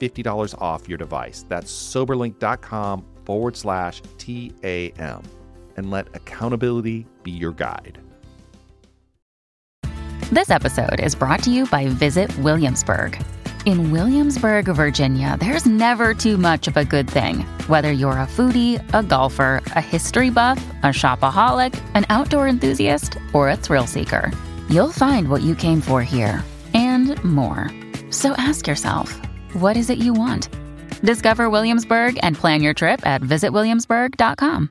$50 off your device. That's soberlink.com forward slash TAM. And let accountability be your guide. This episode is brought to you by Visit Williamsburg. In Williamsburg, Virginia, there's never too much of a good thing. Whether you're a foodie, a golfer, a history buff, a shopaholic, an outdoor enthusiast, or a thrill seeker, you'll find what you came for here and more. So ask yourself, what is it you want? Discover Williamsburg and plan your trip at visitwilliamsburg.com.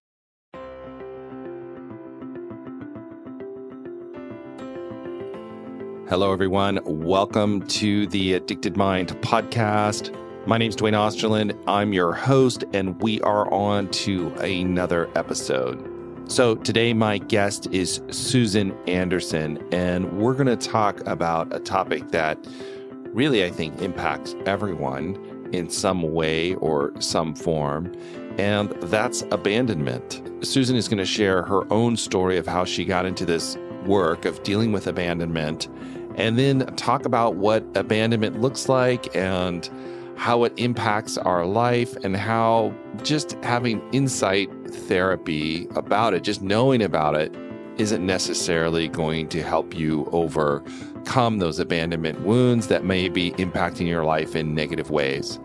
Hello, everyone. Welcome to the Addicted Mind podcast. My name is Duane Osterlind. I'm your host, and we are on to another episode. So, today, my guest is Susan Anderson, and we're going to talk about a topic that really, I think, impacts everyone in some way or some form, and that's abandonment. Susan is going to share her own story of how she got into this work of dealing with abandonment and then talk about what abandonment looks like and how it impacts our life and how just having insight therapy about it, just knowing about it, isn't necessarily going to help you overcome those abandonment wounds that may be impacting your life in negative ways.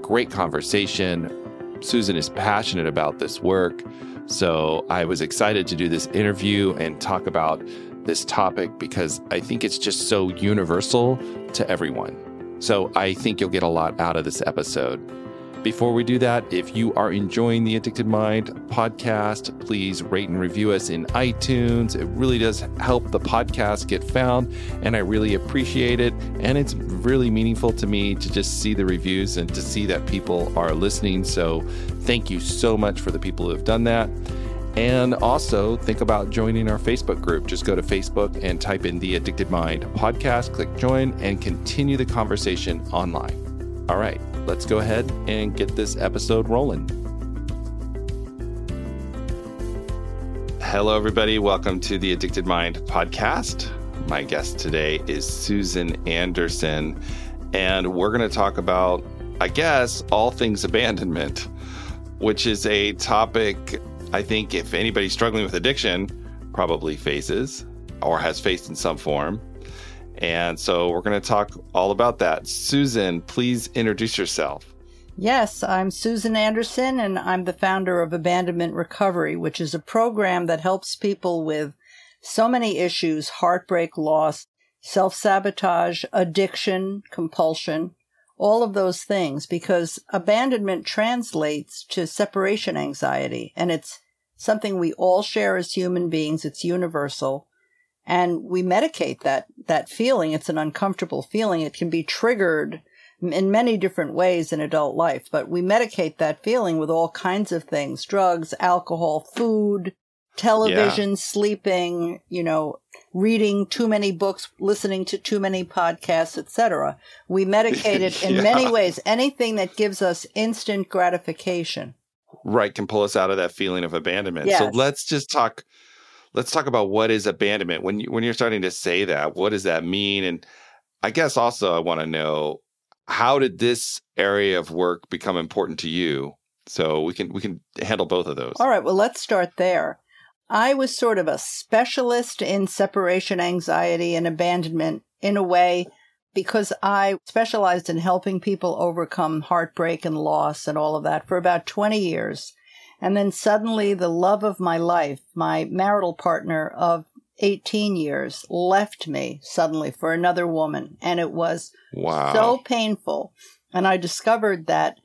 Great conversation. Susan is passionate about this work. So I was excited to do this interview and talk about this topic because I think it's just so universal to everyone. So I think you'll get a lot out of this episode. Before we do that, if you are enjoying the Addicted Mind podcast, please rate and review us in iTunes. It really does help the podcast get found, and I really appreciate it. And it's really meaningful to me to just see the reviews and to see that people are listening. So thank you so much for the people who have done that. And also think about joining our Facebook group. Just go to Facebook and type in the Addicted Mind podcast, click join, and continue the conversation online. All right, let's go ahead and get this episode rolling. Hello, everybody. Welcome to the Addicted Mind podcast. My guest today is Susan Anderson, and we're going to talk about, I guess, all things abandonment, which is a topic I think if anybody's struggling with addiction, probably faces or has faced in some form. And so we're going to talk all about that. Susan, please introduce yourself. Yes, I'm Susan Anderson, and I'm the founder of Abandonment Recovery, which is a program that helps people with so many issues heartbreak, loss, self sabotage, addiction, compulsion, all of those things, because abandonment translates to separation anxiety, and it's something we all share as human beings. It's universal. And we medicate that, that feeling. It's an uncomfortable feeling. It can be triggered in many different ways in adult life, but we medicate that feeling with all kinds of things, drugs, alcohol, food, television, yeah. sleeping, you know, reading too many books, listening to too many podcasts, etc. We medicate it in yeah. many ways, anything that gives us instant gratification right can pull us out of that feeling of abandonment. Yes. So let's just talk let's talk about what is abandonment. When you when you're starting to say that, what does that mean? And I guess also I want to know how did this area of work become important to you? So we can we can handle both of those. All right, well let's start there. I was sort of a specialist in separation anxiety and abandonment in a way because I specialized in helping people overcome heartbreak and loss and all of that for about 20 years. And then suddenly the love of my life, my marital partner of 18 years, left me suddenly for another woman. And it was Wow. so painful. And I discovered that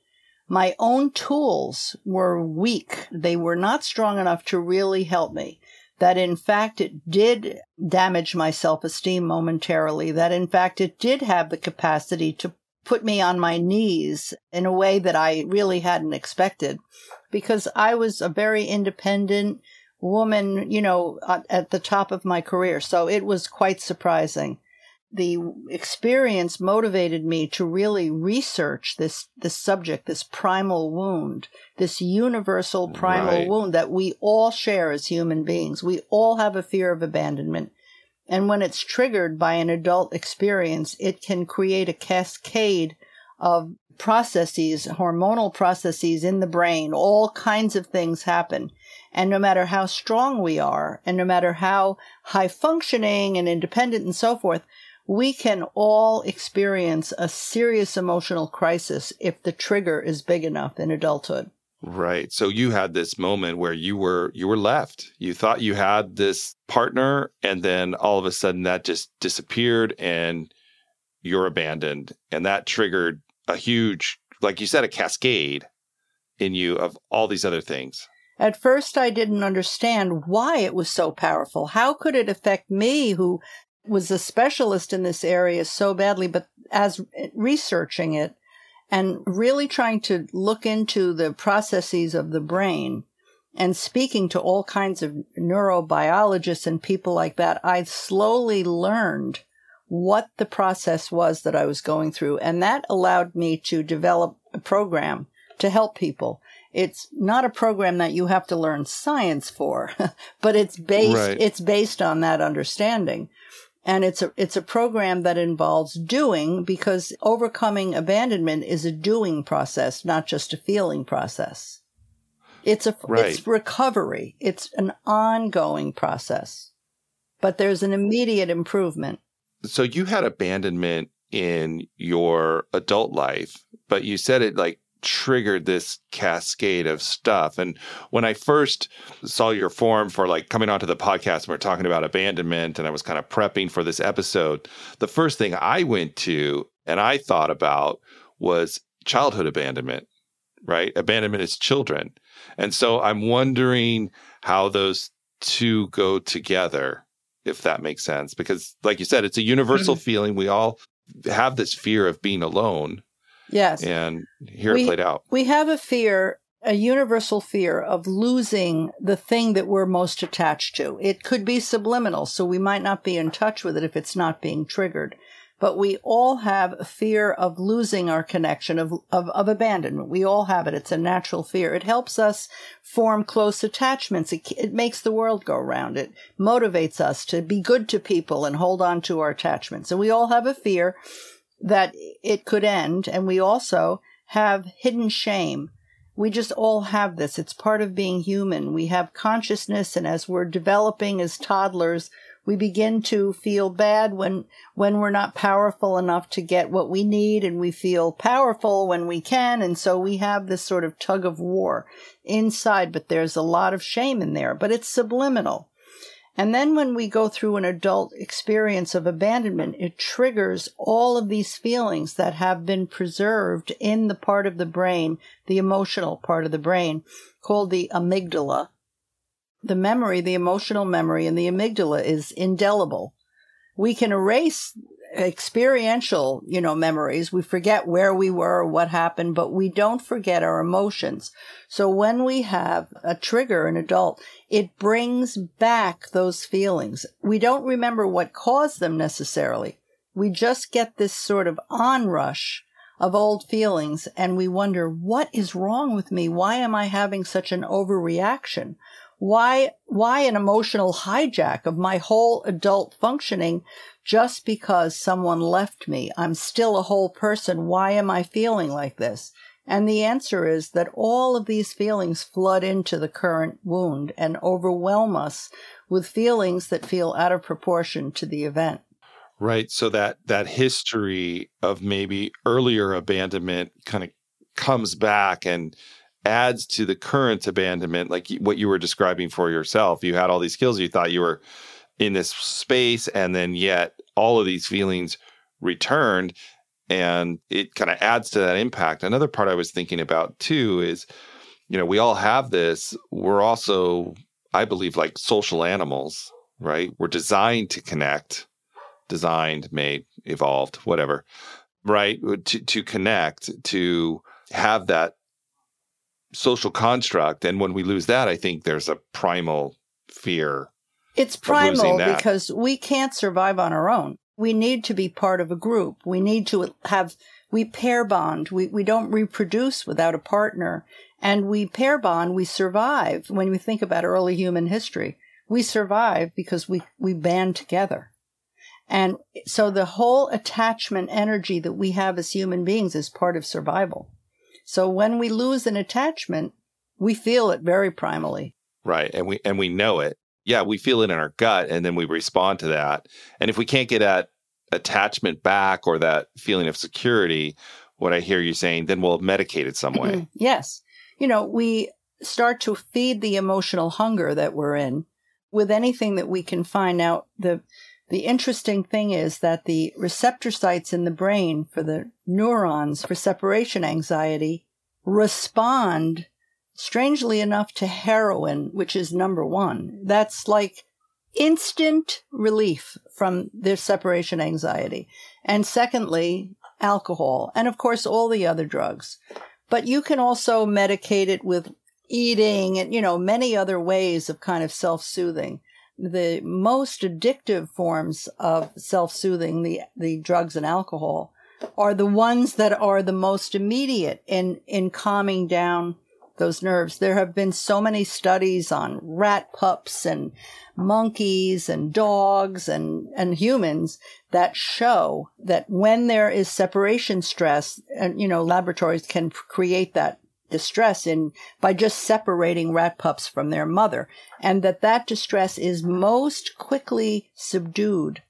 my own tools were weak. They were not strong enough to really help me. That in fact it did damage my self esteem momentarily. That in fact it did have the capacity to put me on my knees in a way that I really hadn't expected because I was a very independent woman, you know, at, the top of my career. So it was quite surprising the experience motivated me to really research this this subject this primal wound this universal primal Right. wound that we all share as human beings we all have a fear of abandonment and when it's triggered by an adult experience it can create a cascade of processes hormonal processes in the brain all kinds of things happen and no matter how strong we are and no matter how high functioning and independent and so forth we can all experience a serious emotional crisis if the trigger is big enough in adulthood. Right. So you had this moment where you were you were left. You thought you had this partner and then all of a sudden that just disappeared and you're abandoned and that triggered a huge like you said a cascade in you of all these other things. At first, I didn't understand why it was so powerful. How could it affect me, who was a specialist in this area so badly, but as researching it and really trying to look into the processes of the brain and speaking to all kinds of neurobiologists and people like that, I slowly learned what the process was that I was going through. And that allowed me to develop a program to help people. It's not a program that you have to learn science for, but it's based, Right. it's based on that understanding. And it's a, it's a program that involves doing because overcoming abandonment is a doing process, not just a feeling process. It's a, Right. it's recovery. It's an ongoing process, but there's an immediate improvement. So you had abandonment in your adult life, but you said it like triggered this cascade of stuff. And when I first saw your form for like coming onto the podcast, and we are talking about abandonment, and I was kind of prepping for this episode, the first thing I went to and I thought about was childhood abandonment, right? Abandonment is children. And so I'm wondering how those two go together, if that makes sense. Because, like you said, it's a universal mm-hmm. feeling. We all have this fear of being alone, Yes. and here We- it played out. We have a fear, a universal fear of losing the thing that we're most attached to. It could be subliminal, so we might not be in touch with it if it's not being triggered. But we all have a fear of losing our connection, of, of, of abandonment. We all have it. It's a natural fear. It helps us form close attachments. It, it makes the world go round. It motivates us to be good to people and hold on to our attachments. And we all have a fear that it could end. And we also have hidden shame. We just all have this. It's part of being human. We have consciousness. And as we're developing as toddlers, we begin to feel bad when, when we're not powerful enough to get what we need and we feel powerful when we can. And so we have this sort of tug of war inside, but there's a lot of shame in there, but it's subliminal. And then when we go through an adult experience of abandonment, it triggers all of these feelings that have been preserved in the part of the brain, the emotional part of the brain, called the amygdala. The memory, the emotional memory in the amygdala is indelible. We can erase experiential, you know, memories. We forget where we were, what happened, but we don't forget our emotions. So when we have a trigger, an adult, it brings back those feelings. We don't remember what caused them necessarily. We just get this sort of onrush of old feelings and we wonder, what is wrong with me? Why am I having such an overreaction? Why, why an emotional hijack of my whole adult functioning just because someone left me? I'm still a whole person. Why am I feeling like this? And the answer is that all of these feelings flood into the current wound and overwhelm us with feelings that feel out of proportion to the event. Right. So that that history of maybe earlier abandonment kind of comes back and adds to the current abandonment, like what you were describing for yourself. You had all these skills, you thought you were in this space, and then yet all of these feelings returned and it kind of adds to that impact. Another part I was thinking about too is, you know, we all have this. We're also, I believe, like social animals, right? We're designed to connect, designed, made, evolved, whatever, right? To to connect, to have that social construct. And when we lose that, I think there's a primal fear. It's primal because we can't survive on our own we need to be part of a group. We need to have, we pair bond. We, we don't reproduce without a partner. And we pair bond, we survive. When we think about early human history, we survive because we, we band together. And so the whole attachment energy that we have as human beings is part of survival. So when we lose an attachment, we feel it very primally. Right. And we, and we know it yeah, we feel it in our gut and then we respond to that. And if we can't get that attachment back or that feeling of security, what I hear you saying, then we'll medicate it some way. Mm-hmm. yes. You know, we start to feed the emotional hunger that we're in with anything that we can find out. The the interesting thing is that the receptor sites in the brain for the neurons for separation anxiety respond strangely enough, to heroin, which is number one. That's like instant relief from their separation anxiety. And secondly, alcohol. And of course, all the other drugs. But you can also medicate it with eating and, you know, many other ways of kind of self soothing. The most addictive forms of self soothing, the, the drugs and alcohol, are the ones that are the most immediate in, in calming down those nerves. There have been so many studies on rat pups and monkeys and dogs and, and humans that show that when there is separation stress, and, you know, laboratories can create that distress in by just separating rat pups from their mother and that that distress is most quickly subdued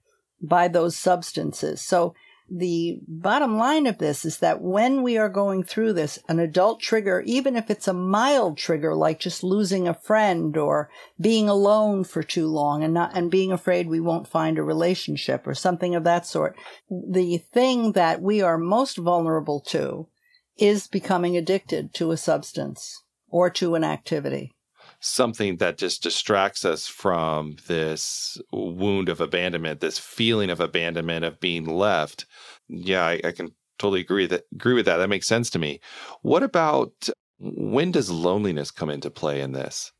by those substances. So the bottom line of this is that when we are going through this, an adult trigger, even if it's a mild trigger, like just losing a friend or being alone for too long and not, and being afraid we won't find a relationship or something of that sort, the thing that we are most vulnerable to is becoming addicted to a substance or to an activity something that just distracts us from this wound of abandonment, this feeling of abandonment of being left. Yeah, I, I can totally agree that agree with that. That makes sense to me. What about when does loneliness come into play in this?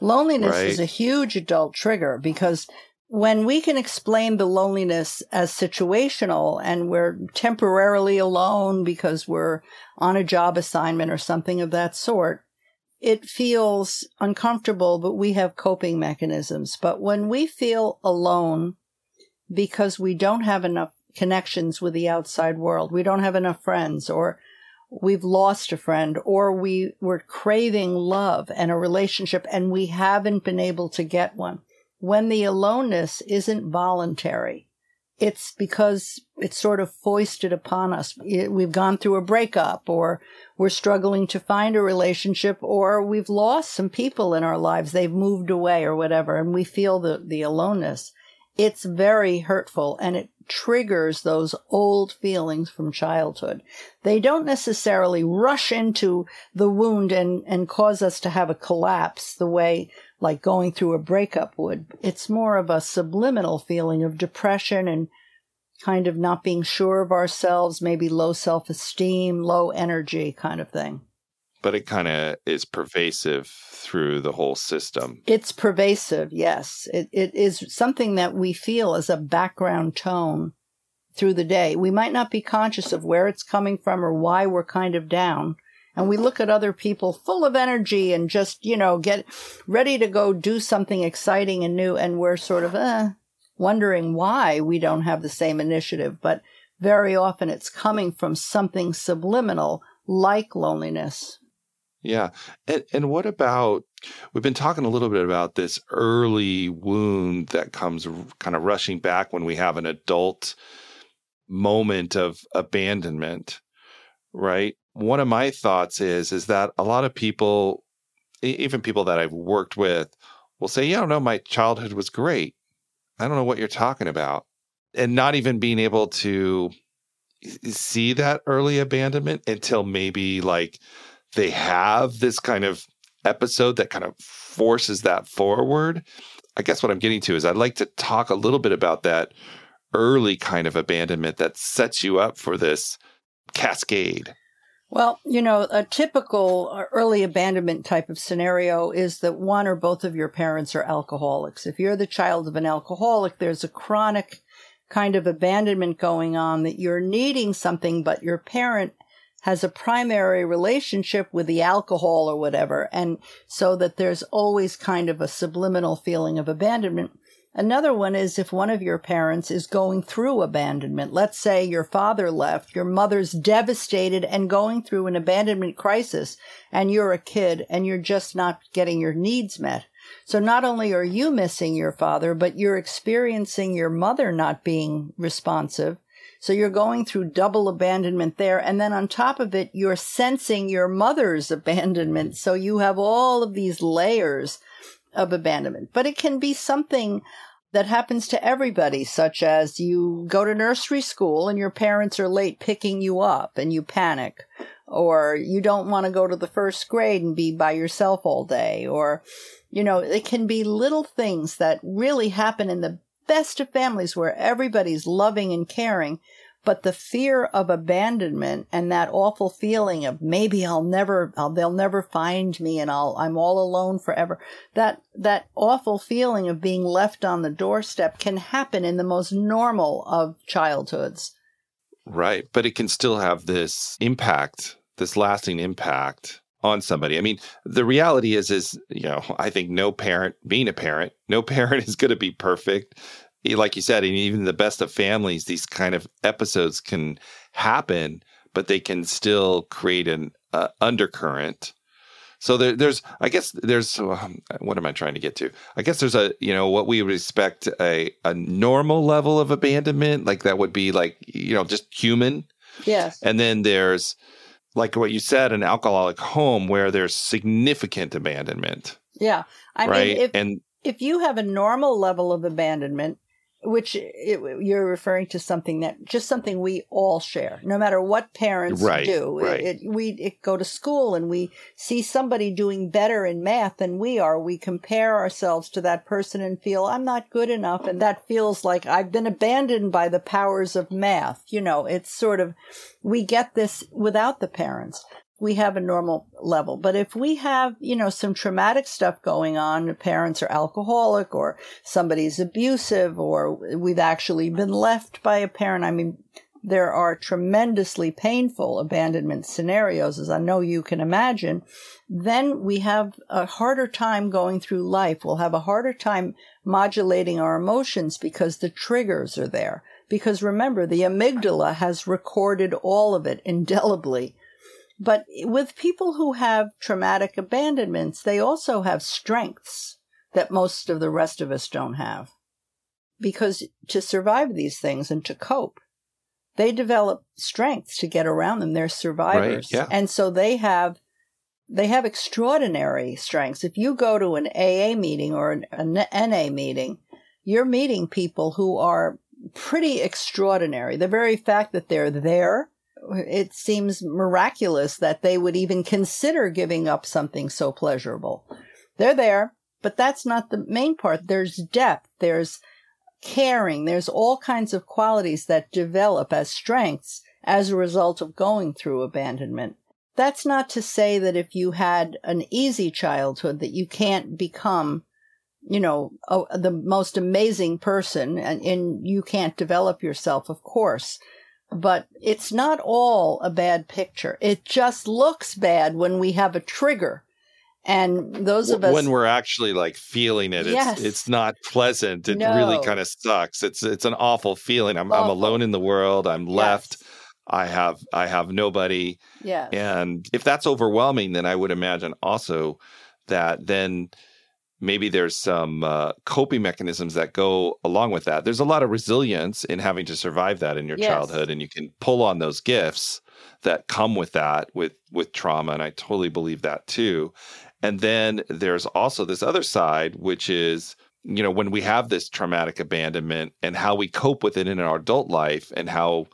Loneliness right? is a huge adult trigger because when we can explain the loneliness as situational and we're temporarily alone because we're on a job assignment or something of that sort, it feels uncomfortable, but we have coping mechanisms. But when we feel alone because we don't have enough connections with the outside world, we don't have enough friends, or we've lost a friend, or we were craving love and a relationship and we haven't been able to get one. When the aloneness isn't voluntary, it's because it's sort of foisted upon us. We've gone through a breakup or we're struggling to find a relationship or we've lost some people in our lives. They've moved away or whatever. And we feel the, the aloneness. It's very hurtful and it triggers those old feelings from childhood. They don't necessarily rush into the wound and, and cause us to have a collapse the way like going through a breakup would. It's more of a subliminal feeling of depression and kind of not being sure of ourselves, maybe low self esteem, low energy kind of thing. But it kind of is pervasive through the whole system. It's pervasive, yes. It, it is something that we feel as a background tone through the day. We might not be conscious of where it's coming from or why we're kind of down, and we look at other people full of energy and just, you know, get ready to go do something exciting and new. And we're sort of, eh, wondering why we don't have the same initiative. But very often it's coming from something subliminal like loneliness. Yeah. And and what about we've been talking a little bit about this early wound that comes kind of rushing back when we have an adult moment of abandonment, right? One of my thoughts is is that a lot of people even people that I've worked with will say, "Yeah, no, my childhood was great. I don't know what you're talking about." And not even being able to see that early abandonment until maybe like they have this kind of episode that kind of forces that forward. I guess what I'm getting to is I'd like to talk a little bit about that early kind of abandonment that sets you up for this cascade. Well, you know, a typical uh, early abandonment type of scenario is that one or both of your parents are alcoholics. If you're the child of an alcoholic, there's a chronic kind of abandonment going on that you're needing something, but your parent has a primary relationship with the alcohol or whatever. And so that there's always kind of a subliminal feeling of abandonment. Another one is if one of your parents is going through abandonment. Let's say your father left, your mother's devastated and going through an abandonment crisis, and you're a kid and you're just not getting your needs met. So not only are you missing your father, but you're experiencing your mother not being responsive. So you're going through double abandonment there. And then on top of it, you're sensing your mother's abandonment. So you have all of these layers of abandonment, but it can be something that happens to everybody, such as you go to nursery school and your parents are late picking you up and you panic, or you don't want to go to the first grade and be by yourself all day, or, you know, it can be little things that really happen in the best of families where everybody's loving and caring. But the fear of abandonment and that awful feeling of maybe I'll never, I'll, they'll never find me and I'll, I'm all alone forever. That, that awful feeling of being left on the doorstep can happen in the most normal of childhoods. Right. But it can still have this impact, this lasting impact on somebody. I mean, the reality is, is, you know, I think no parent, being a parent, no parent is going to be perfect. Like you said, even the best of families, these kind of episodes can happen, but they can still create an uh, undercurrent. So there, there's, I guess there's, um, what am I trying to get to? I guess there's a, you know, what we would expect a, a normal level of abandonment, like that would be like, you know, just human. Yes. And then there's, like what you said, an alcoholic home where there's significant abandonment. Yeah. I right? mean, if, and if you have a normal level of abandonment, which it, you're referring to something that just something we all share, no matter what parents right, do. Right. It, it, we it go to school and we see somebody doing better in math than we are. We compare ourselves to that person and feel I'm not good enough, and that feels like I've been abandoned by the powers of math. You know, it's sort of we get this without the parents we have a normal level. But if we have, you know, some traumatic stuff going on, parents are alcoholic or somebody's abusive or we've actually been left by a parent. I mean, there are tremendously painful abandonment scenarios, as I know you can imagine. Then we have a harder time going through life. We'll have a harder time modulating our emotions because the triggers are there. Because remember, the amygdala has recorded all of it indelibly but with people who have traumatic abandonments, they also have strengths that most of the rest of us don't have. Because to survive these things and to cope, they develop strengths to get around them. They're survivors. Right, yeah. And so they have they have extraordinary strengths. If you go to an AA meeting or an NA meeting, you're meeting people who are pretty extraordinary. The very fact that they're there it seems miraculous that they would even consider giving up something so pleasurable. They're there, but that's not the main part. There's depth, there's caring, there's all kinds of qualities that develop as strengths as a result of going through abandonment. That's not to say that if you had an easy childhood that you can't become you know, the most amazing person and, and you can't develop yourself, of course but it's not all a bad picture. It just looks bad when we have a trigger. And those of us when we're actually like feeling it, it's Yes. it's not pleasant. It No. really kind of sucks. It's it's an awful feeling. I'm I'm alone in the world. I'm left. Yes. I have I have nobody. Yeah. And if that's overwhelming, then I would imagine also that then maybe there's some uh, coping mechanisms that go along with that. There's a lot of resilience in having to survive that in your Yes. childhood, and you can pull on those gifts that come with that with with trauma. And I totally believe that too. And then there's also this other side, which is you know when we have this traumatic abandonment and how we cope with it in our adult life and how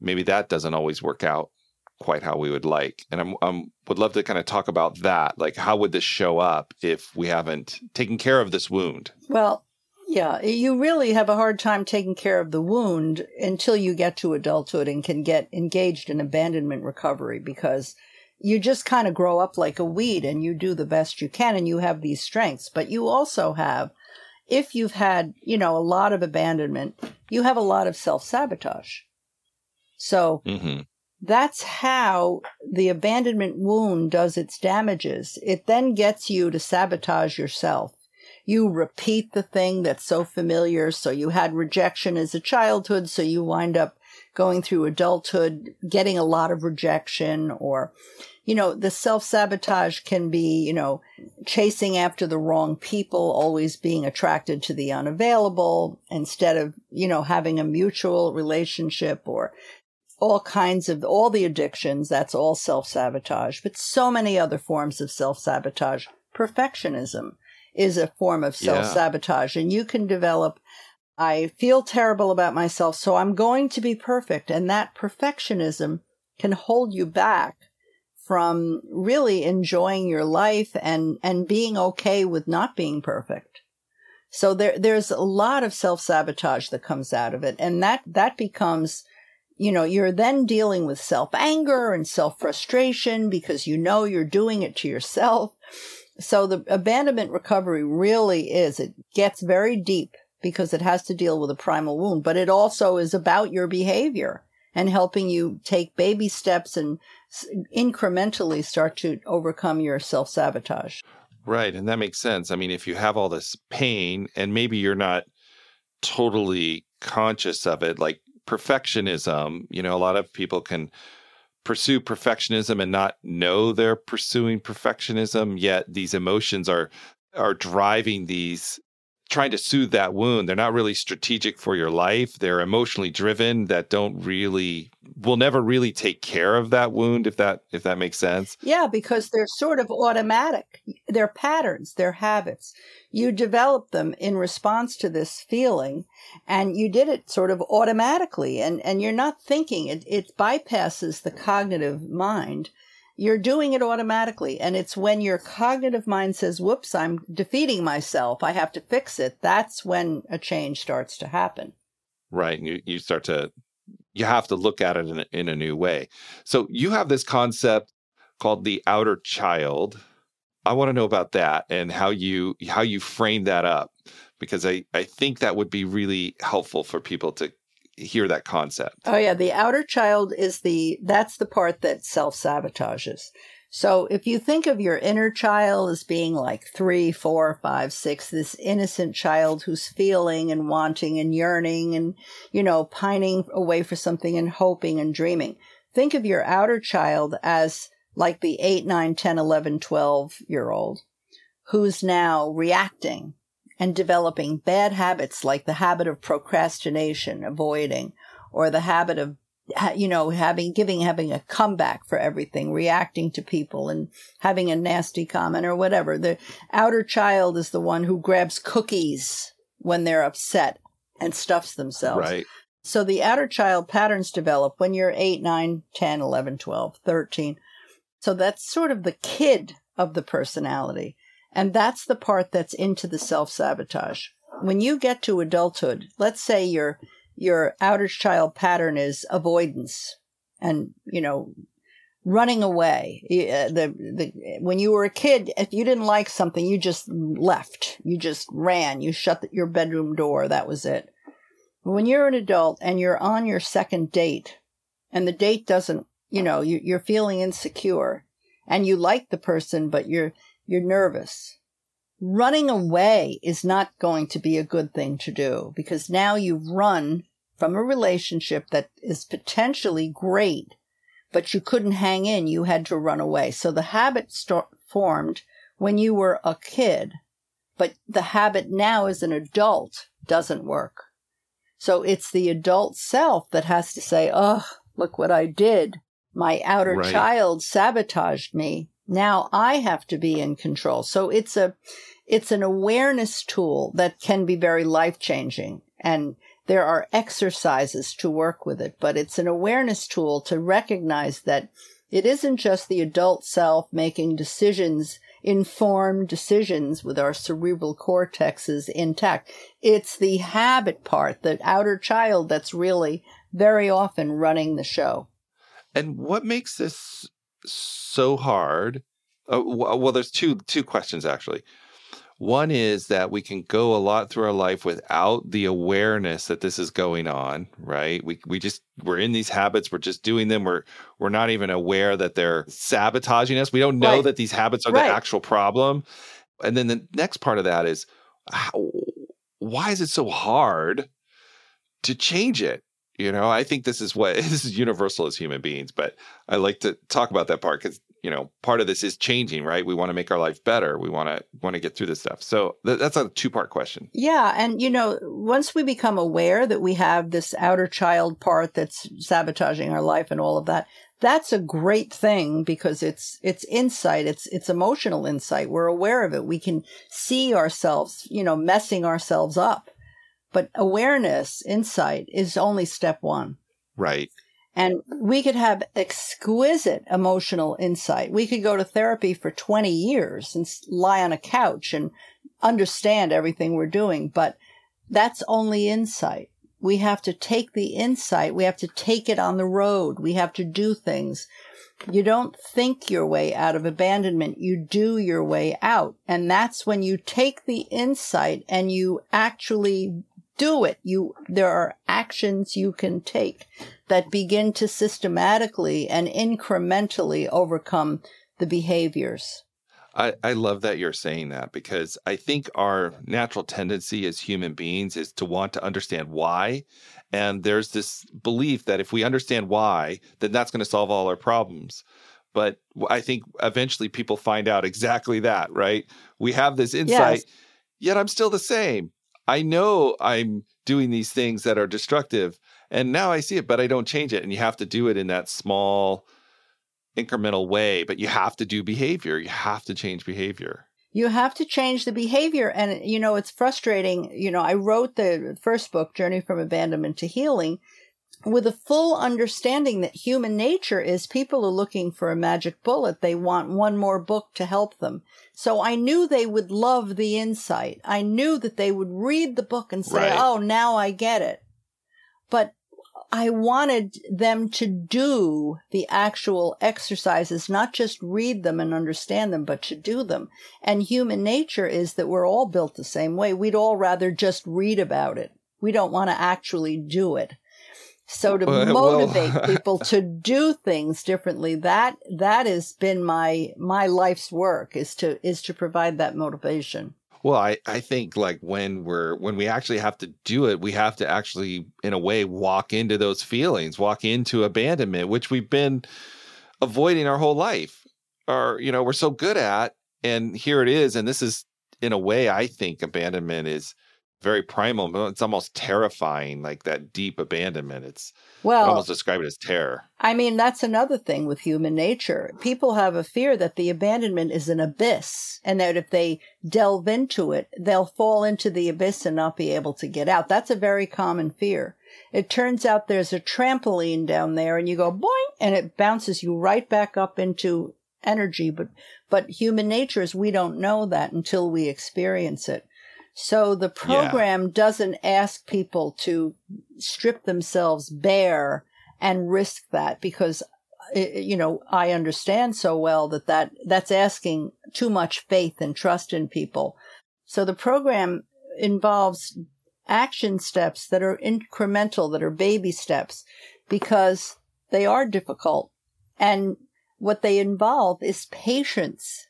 maybe that doesn't always work out quite how we would like. And I'm, I'm would love to kind of talk about that. Like, how would this show up if we haven't taken care of this wound? Well, yeah, you really have a hard time taking care of the wound until you get to adulthood and can get engaged in abandonment recovery because you just kind of grow up like a weed and you do the best you can and you have these strengths. But you also have, if you've had, you know, a lot of abandonment, you have a lot of self sabotage. So hmm that's how the abandonment wound does its damages. It then gets you to sabotage yourself. You repeat the thing that's so familiar. So you had rejection as a childhood. So you wind up going through adulthood, getting a lot of rejection or, you know, the self sabotage can be, you know, chasing after the wrong people, always being attracted to the unavailable instead of, you know, having a mutual relationship or all kinds of all the addictions that's all self-sabotage. But so many other forms of self-sabotage. Perfectionism is a form of self-sabotage and you can develop i feel terrible about myself so i'm going to be perfect. And that perfectionism can hold you back from really enjoying your life and and being okay with not being perfect. So there there's a lot of self-sabotage that comes out of it and that that becomes you know, you're then dealing with self anger and self frustration because you know you're doing it to yourself. So the abandonment recovery really is, it gets very deep because it has to deal with a primal wound, but it also is about your behavior and helping you take baby steps and incrementally start to overcome your self sabotage. Right. And that makes sense. I mean, if you have all this pain and maybe you're not totally conscious of it, like perfectionism, you know, a lot of people can pursue perfectionism and not know they're pursuing perfectionism, yet these emotions are are driving these trying to soothe that wound. They're not really strategic for your life. They're emotionally driven that don't really will never really take care of that wound if that if that makes sense. Yeah, because they're sort of automatic. They're patterns, they're habits. You develop them in response to this feeling and you did it sort of automatically and, and you're not thinking. It, it bypasses the cognitive mind. You're doing it automatically. And it's when your cognitive mind says, whoops, I'm defeating myself. I have to fix it. That's when a change starts to happen. Right. And you, you start to you have to look at it in a, in a new way. So you have this concept called the outer child. I want to know about that and how you how you frame that up because I I think that would be really helpful for people to hear that concept. Oh yeah, the outer child is the that's the part that self-sabotages. So if you think of your inner child as being like three, four, five, six, this innocent child who's feeling and wanting and yearning and, you know, pining away for something and hoping and dreaming. Think of your outer child as like the 8, 9, 10, 11, 12 year old who's now reacting and developing bad habits like the habit of procrastination, avoiding, or the habit of you know having giving having a comeback for everything reacting to people and having a nasty comment or whatever. The outer child is the one who grabs cookies when they're upset and stuffs themselves. Right. so the outer child patterns develop when you're 8 9 10 11 12 13 so that's sort of the kid of the personality and that's the part that's into the self-sabotage. When you get to adulthood let's say your your outer child pattern is avoidance and you know running away. Uh, the, the when you were a kid if you didn't like something you just left. You just ran. You shut your bedroom door. That was it. When you're an adult and you're on your second date and the date doesn't you know you, you're feeling insecure and you like the person but you're you're nervous running away is not going to be a good thing to do because now you've run from a relationship that is potentially great, but you couldn't hang in. You had to run away. So the habit st- formed when you were a kid, but the habit now as an adult doesn't work. So it's the adult self that has to say, Oh, look what I did. My outer right. child sabotaged me. Now I have to be in control. So it's a, it's an awareness tool that can be very life changing. And there are exercises to work with it, but it's an awareness tool to recognize that it isn't just the adult self making decisions informed decisions with our cerebral cortexes intact. It's the habit part, the outer child that's really very often running the show. And what makes this so hard? Uh, well, there's two two questions actually. One is that we can go a lot through our life without the awareness that this is going on, right? We we just we're in these habits, we're just doing them. We're we're not even aware that they're sabotaging us. We don't know right. that these habits are right. the actual problem. And then the next part of that is how, why is it so hard to change it? You know, I think this is what this is universal as human beings, but I like to talk about that part because you know part of this is changing right? We want to make our life better. We want to want to get through this stuff. So th- that's a two part question. Yeah and you know once we become aware that we have this outer child part that's sabotaging our life and all of that that's a great thing because it's it's insight it's it's emotional insight. We're aware of it. We can see ourselves you know messing ourselves up but awareness insight is only step 1 right and we could have exquisite emotional insight. We could go to therapy for 20 years and lie on a couch and understand everything we're doing, but that's only insight. We have to take the insight. We have to take it on the road. We have to do things. You don't think your way out of abandonment. You do your way out. And that's when you take the insight and you actually do it. You, there are actions you can take that begin to systematically and incrementally overcome the behaviors. I, I love that you're saying that because I think our natural tendency as human beings is to want to understand why. And there's this belief that if we understand why, then that's going to solve all our problems. But I think eventually people find out exactly that, right? We have this insight, yes. yet I'm still the same. I know I'm doing these things that are destructive and now I see it, but I don't change it. And you have to do it in that small, incremental way, but you have to do behavior. You have to change behavior. You have to change the behavior. And, you know, it's frustrating. You know, I wrote the first book, Journey from Abandonment to Healing, with a full understanding that human nature is people are looking for a magic bullet. They want one more book to help them. So I knew they would love the insight. I knew that they would read the book and say, right. Oh, now I get it. But I wanted them to do the actual exercises, not just read them and understand them, but to do them. And human nature is that we're all built the same way. We'd all rather just read about it. We don't want to actually do it. So to motivate well, people to do things differently, that that has been my my life's work is to is to provide that motivation. Well, I, I think like when we're when we actually have to do it, we have to actually in a way walk into those feelings, walk into abandonment, which we've been avoiding our whole life. Or, you know, we're so good at and here it is and this is in a way I think abandonment is very primal. It's almost terrifying, like that deep abandonment. It's well, almost describe it as terror. I mean, that's another thing with human nature. People have a fear that the abandonment is an abyss, and that if they delve into it, they'll fall into the abyss and not be able to get out. That's a very common fear. It turns out there's a trampoline down there, and you go boing, and it bounces you right back up into energy. But but human nature is we don't know that until we experience it. So the program yeah. doesn't ask people to strip themselves bare and risk that because eh, eh, you know I understand so well that that that's asking too much faith and trust in people. So the program involves action steps that are incremental that are baby steps because they are difficult and what they involve is patience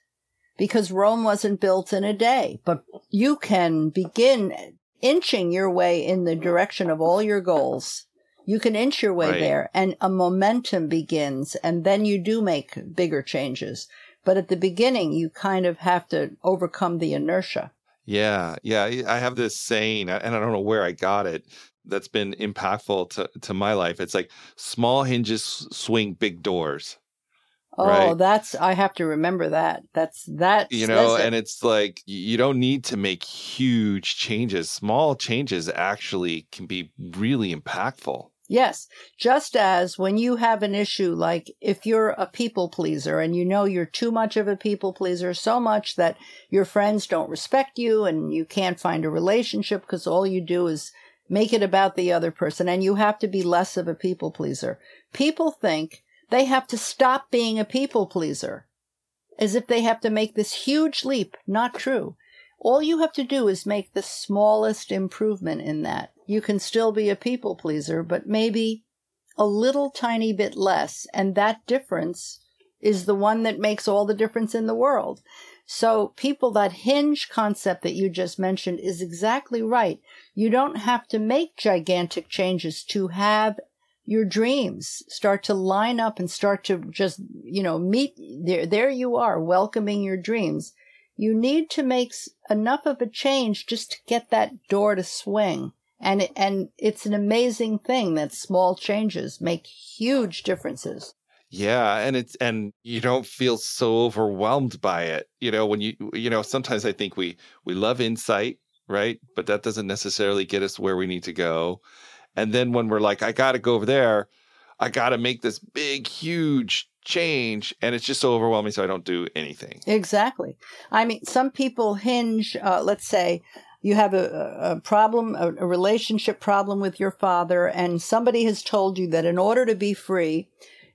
because Rome wasn't built in a day. But you can begin inching your way in the direction of all your goals. You can inch your way Right. there and a momentum begins and then you do make bigger changes. But at the beginning, you kind of have to overcome the inertia. Yeah, yeah. I I have this saying, and I don't know where I got it. That's been impactful to to my life. It's like small hinges swing big doors. Oh, Right. that's, I have to remember that. That's, that. You know, it. and it's like you don't need to make huge changes. Small changes actually can be really impactful. Yes. Just as when you have an issue, like if you're a people pleaser and you know you're too much of a people pleaser, so much that your friends don't respect you and you can't find a relationship because all you do is make it about the other person and you have to be less of a people pleaser. People think they have to stop being a people pleaser as if they have to make this huge leap. Not true. All you have to do is make the smallest improvement in that. You can still be a people pleaser, but maybe a little tiny bit less. And that difference is the one that makes all the difference in the world. So people, that hinge concept that you just mentioned is exactly right. You don't have to make gigantic changes to have your dreams start to line up and start to just, you know, meet there, there you are welcoming your dreams. You need to make enough of a change just to get that door to swing. And, it, and it's an amazing thing that small changes make huge differences. Yeah, and it's and you don't feel so overwhelmed by it. You know, when you you know, sometimes I think we we love insight, right? But that doesn't necessarily get us where we need to go. And then when we're like I got to go over there, I got to make this big huge change and it's just so overwhelming so I don't do anything. Exactly. I mean, some people hinge, uh, let's say you have a, a problem, a, a relationship problem with your father, and somebody has told you that in order to be free,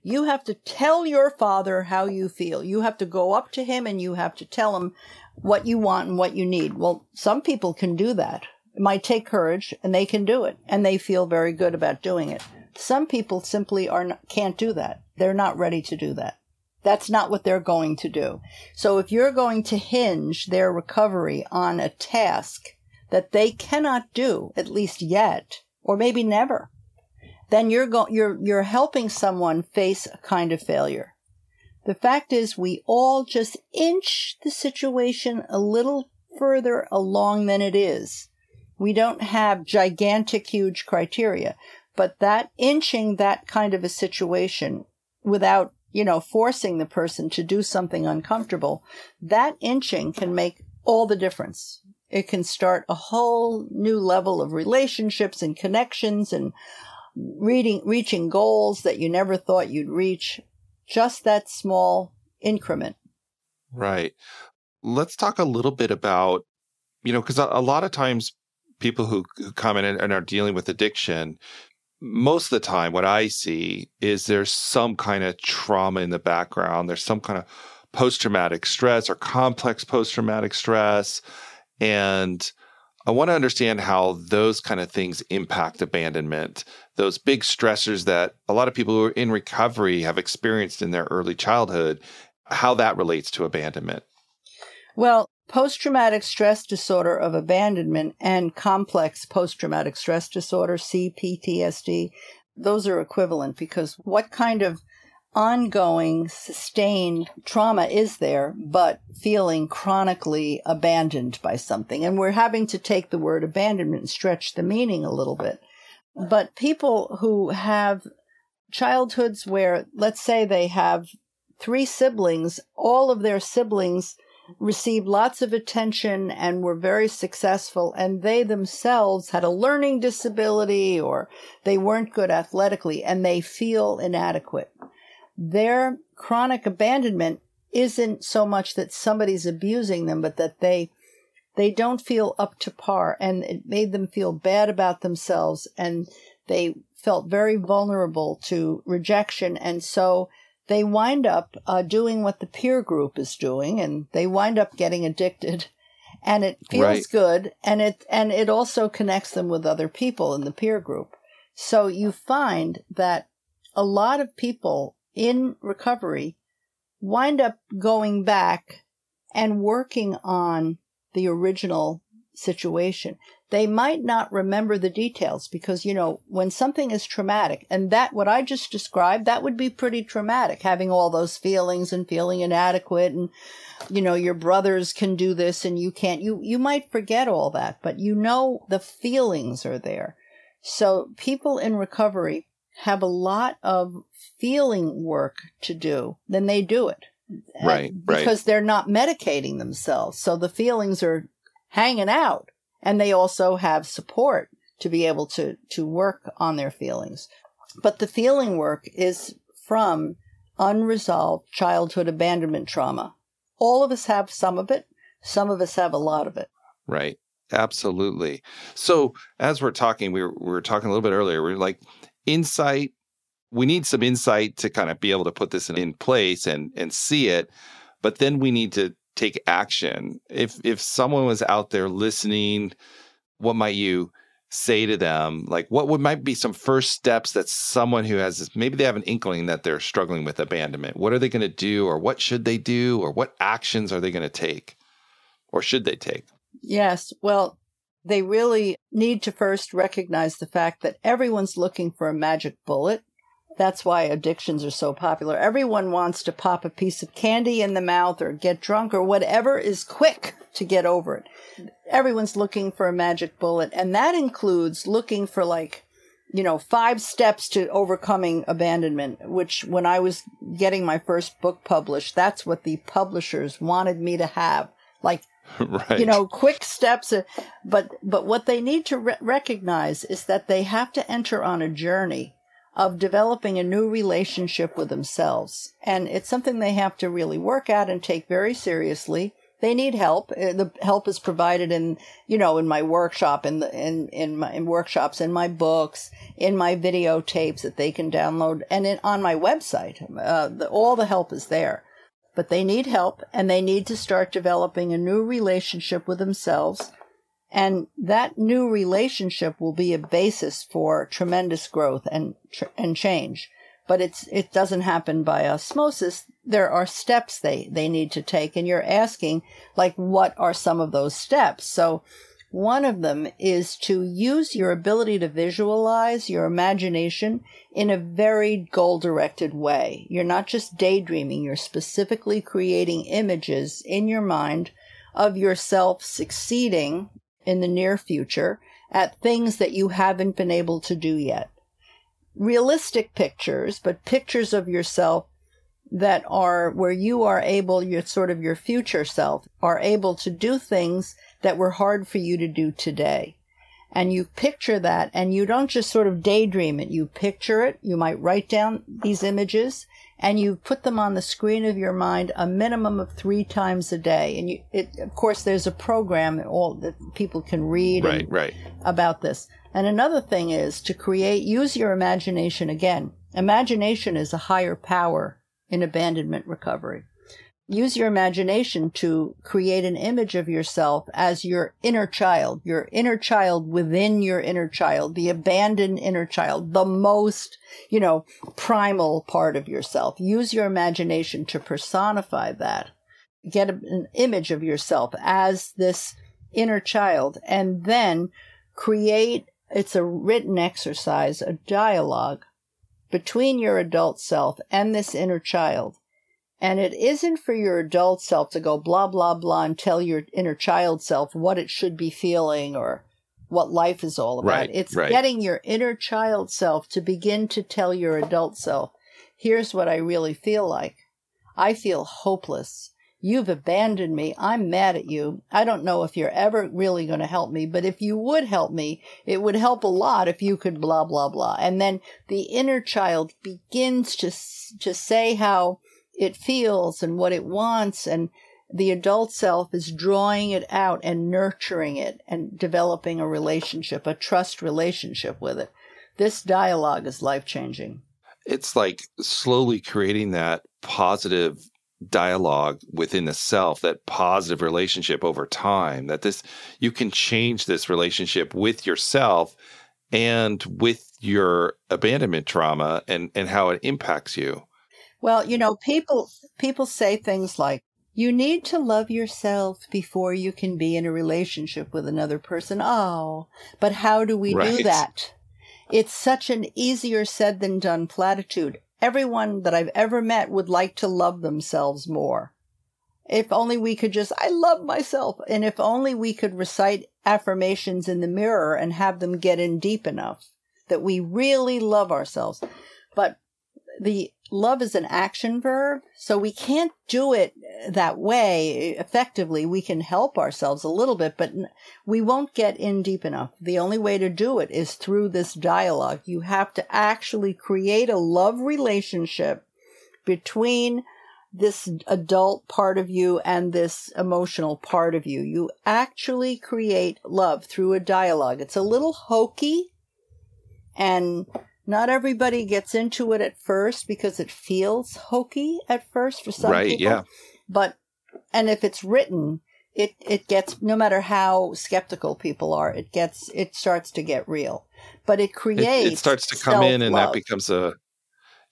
you have to tell your father how you feel. You have to go up to him and you have to tell him what you want and what you need. Well, some people can do that. It might take courage and they can do it and they feel very good about doing it. Some people simply are not, can't do that. They're not ready to do that. That's not what they're going to do. So if you're going to hinge their recovery on a task that they cannot do, at least yet, or maybe never, then you're go- you're you're helping someone face a kind of failure. The fact is we all just inch the situation a little further along than it is. We don't have gigantic huge criteria, but that inching that kind of a situation without, you know, forcing the person to do something uncomfortable, that inching can make all the difference. It can start a whole new level of relationships and connections and reading, reaching goals that you never thought you'd reach. Just that small increment. Right. Let's talk a little bit about, you know, because a, a lot of times people who, who come in and, are dealing with addiction, most of the time, what I see is there's some kind of trauma in the background. There's some kind of post traumatic stress or complex post traumatic stress. And I want to understand how those kind of things impact abandonment, those big stressors that a lot of people who are in recovery have experienced in their early childhood, how that relates to abandonment. Well, post traumatic stress disorder of abandonment and complex post traumatic stress disorder, CPTSD, those are equivalent because what kind of ongoing sustained trauma is there but feeling chronically abandoned by something? And we're having to take the word abandonment and stretch the meaning a little bit. But people who have childhoods where, let's say they have three siblings, all of their siblings received lots of attention and were very successful and they themselves had a learning disability or they weren't good athletically and they feel inadequate. Their chronic abandonment isn't so much that somebody's abusing them, but that they they don't feel up to par and it made them feel bad about themselves and they felt very vulnerable to rejection and so they wind up uh, doing what the peer group is doing and they wind up getting addicted and it feels Right. good and it and it also connects them with other people in the peer group so you find that a lot of people in recovery wind up going back and working on the original situation they might not remember the details because, you know, when something is traumatic and that, what I just described, that would be pretty traumatic, having all those feelings and feeling inadequate and, you know, your brothers can do this and you can't, you, you might forget all that, but you know, the feelings are there. So people in recovery have a lot of feeling work to do, then they do it. Right, because right. they're not medicating themselves. So the feelings are hanging out and they also have support to be able to, to work on their feelings. But the feeling work is from unresolved childhood abandonment trauma. All of us have some of it. Some of us have a lot of it. Right. Absolutely. So as we're talking, we were, we were talking a little bit earlier. We are like insight. We need some insight to kind of be able to put this in, in place and and see it. But then we need to take action. If if someone was out there listening, what might you say to them? Like what would might be some first steps that someone who has this, maybe they have an inkling that they're struggling with abandonment. What are they going to do or what should they do or what actions are they going to take? Or should they take? Yes. Well, they really need to first recognize the fact that everyone's looking for a magic bullet. That's why addictions are so popular. Everyone wants to pop a piece of candy in the mouth or get drunk or whatever is quick to get over it. Everyone's looking for a magic bullet. And that includes looking for like, you know, five steps to overcoming abandonment, which when I was getting my first book published, that's what the publishers wanted me to have. Like right. you know quick steps uh, but but what they need to re- recognize is that they have to enter on a journey of developing a new relationship with themselves. And it's something they have to really work at and take very seriously. They need help. Uh, the help is provided in you know in my workshop in the in in my in workshops in my books in my videotapes that they can download and in, on my website. Uh, the, all the help is there. But they need help and they need to start developing a new relationship with themselves. And that new relationship will be a basis for tremendous growth and, and change. But it's, it doesn't happen by osmosis. There are steps they, they need to take. And you're asking, like, what are some of those steps? So one of them is to use your ability to visualize your imagination in a very goal directed way. You're not just daydreaming, you're specifically creating images in your mind of yourself succeeding in the near future at things that you haven't been able to do yet. Realistic pictures, but pictures of yourself that are where you are able, your sort of your future self, are able to do things that were hard for you to do today. And you picture that and you don't just sort of daydream it. You picture it. You might write down these images and you put them on the screen of your mind a minimum of three times a day. And you, it, of course, there's a program all that people can read right, right. about this. And another thing is to create, use your imagination again. Imagination is a higher power in abandonment recovery. Use your imagination to create an image of yourself as your inner child, your inner child within your inner child, the abandoned inner child, the most, you know, primal part of yourself. Use your imagination to personify that. Get an image of yourself as this inner child and then create, it's a written exercise, a dialogue between your adult self and this inner child. And it isn't for your adult self to go blah, blah, blah and tell your inner child self what it should be feeling or what life is all about. Right, it's right. getting your inner child self to begin to tell your adult self, here's what I really feel like. I feel hopeless. You've abandoned me. I'm mad at you. I don't know if you're ever really going to help me, but if you would help me, it would help a lot if you could blah, blah, blah. And then the inner child begins to, to say how it feels and what it wants. And the adult self is drawing it out and nurturing it and developing a relationship, a trust relationship with it. This dialogue is life changing. It's like slowly creating that positive dialogue within the self, that positive relationship over time, that this, you can change this relationship with yourself and with your abandonment trauma and, and how it impacts you. Well, you know, people, people say things like, You need to love yourself before you can be in a relationship with another person. Oh, but how do we right. do that? It's such an easier said than done platitude. Everyone that I've ever met would like to love themselves more. If only we could just, I love myself. And if only we could recite affirmations in the mirror and have them get in deep enough that we really love ourselves. But the love is an action verb, so we can't do it that way effectively. We can help ourselves a little bit, but we won't get in deep enough. The only way to do it is through this dialogue. You have to actually create a love relationship between this adult part of you and this emotional part of you. You actually create love through a dialogue. It's a little hokey and not everybody gets into it at first because it feels hokey at first for some right, people. Right, yeah. But and if it's written, it it gets no matter how skeptical people are, it gets it starts to get real. But it creates it, it starts to come in and that becomes a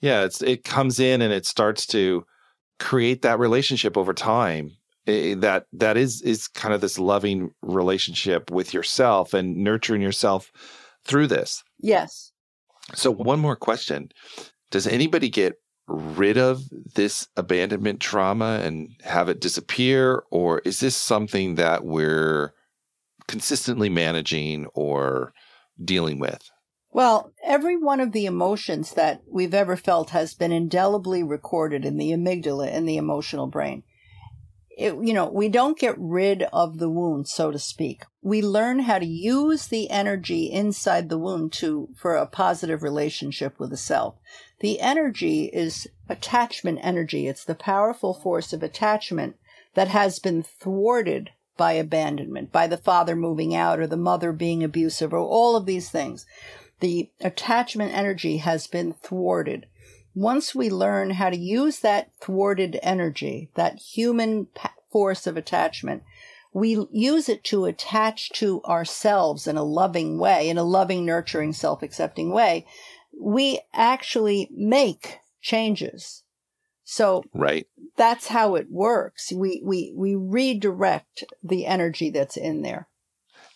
yeah, it's it comes in and it starts to create that relationship over time. It, that that is is kind of this loving relationship with yourself and nurturing yourself through this. Yes. So, one more question Does anybody get rid of this abandonment trauma and have it disappear? Or is this something that we're consistently managing or dealing with? Well, every one of the emotions that we've ever felt has been indelibly recorded in the amygdala in the emotional brain it, you know, we don't get rid of the wound, so to speak. We learn how to use the energy inside the wound to, for a positive relationship with the self. The energy is attachment energy. It's the powerful force of attachment that has been thwarted by abandonment, by the father moving out or the mother being abusive or all of these things. The attachment energy has been thwarted once we learn how to use that thwarted energy, that human force of attachment, we use it to attach to ourselves in a loving way, in a loving, nurturing, self accepting way. We actually make changes. So right. that's how it works. We, we, we redirect the energy that's in there.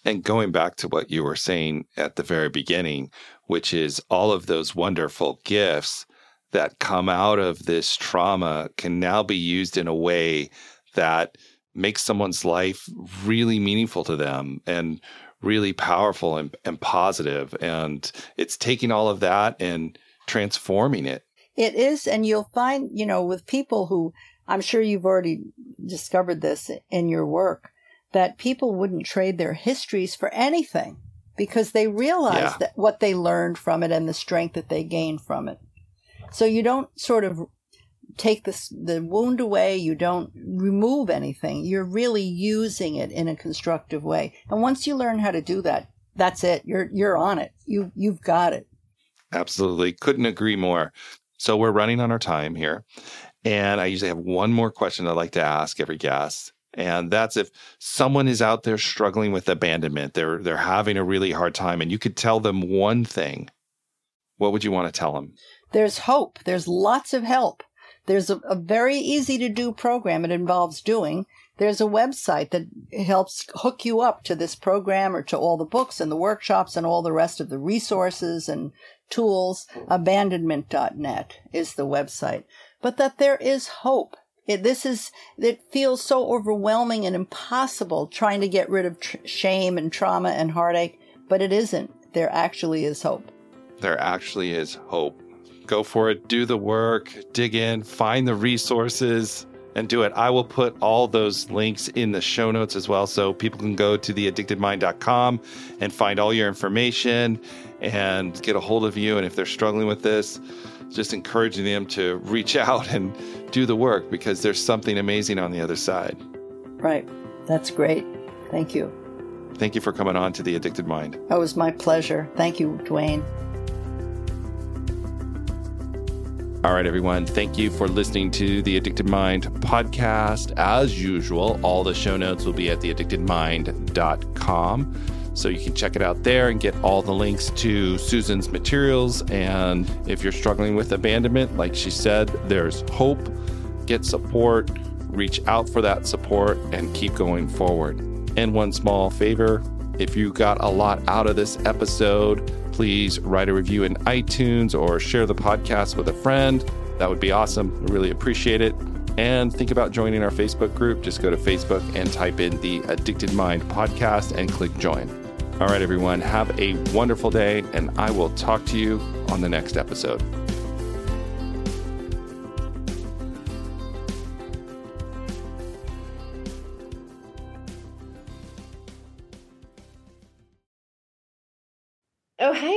And going back to what you were saying at the very beginning, which is all of those wonderful gifts that come out of this trauma can now be used in a way that makes someone's life really meaningful to them and really powerful and, and positive. And it's taking all of that and transforming it. It is. And you'll find, you know, with people who I'm sure you've already discovered this in your work, that people wouldn't trade their histories for anything because they realize yeah. that what they learned from it and the strength that they gained from it. So you don't sort of take the the wound away. You don't remove anything. You're really using it in a constructive way. And once you learn how to do that, that's it. You're you're on it. You you've got it. Absolutely. Couldn't agree more. So we're running on our time here. And I usually have one more question I'd like to ask every guest. And that's if someone is out there struggling with abandonment, they're they're having a really hard time, and you could tell them one thing. What would you want to tell them? There's hope. There's lots of help. There's a, a very easy to do program it involves doing. There's a website that helps hook you up to this program or to all the books and the workshops and all the rest of the resources and tools. Abandonment.net is the website. But that there is hope. It, this is, it feels so overwhelming and impossible trying to get rid of tr- shame and trauma and heartache, but it isn't. There actually is hope. There actually is hope go for it, do the work, dig in, find the resources, and do it. I will put all those links in the show notes as well so people can go to theaddictedmind.com and find all your information and get a hold of you. And if they're struggling with this, just encouraging them to reach out and do the work because there's something amazing on the other side. Right. That's great. Thank you. Thank you for coming on to The Addicted Mind. It was my pleasure. Thank you, Duane. All right, everyone. Thank you for listening to the Addicted Mind podcast. As usual, all the show notes will be at theaddictedmind.com. So you can check it out there and get all the links to Susan's materials. And if you're struggling with abandonment, like she said, there's hope, get support, reach out for that support and keep going forward. And one small favor if you got a lot out of this episode, please write a review in iTunes or share the podcast with a friend. That would be awesome. I really appreciate it. And think about joining our Facebook group. Just go to Facebook and type in the Addicted Mind podcast and click join. All right, everyone, have a wonderful day, and I will talk to you on the next episode.